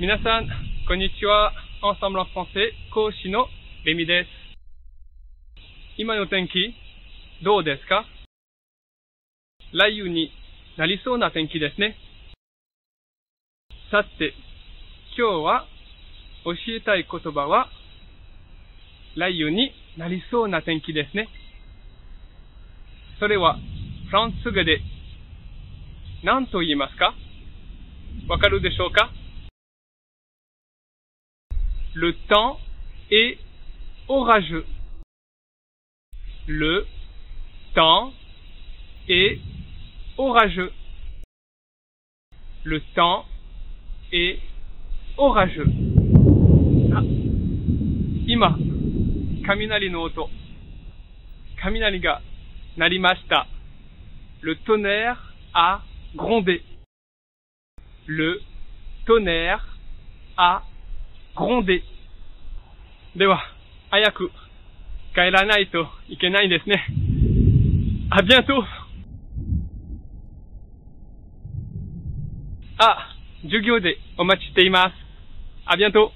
皆さん、こんにちは。Ensemble en français 講師のレミです。今の天気、どうですか？雷雨になりそうな天気ですね。さて、今日は教えたい言葉は、雷雨になりそうな天気ですね。それは、フランス語で何と言いますか？わかるでしょうか？Le temps est orageux. Le temps est orageux. Le temps est orageux. Ah. Ima, kaminari no oto. Kaminari ga narimashita. Le tonnerre a grondé. Le tonnerre a grondé. では、早く帰らないといけないですね。あ、びんとあ、授業でお待ちしています。あ、びんと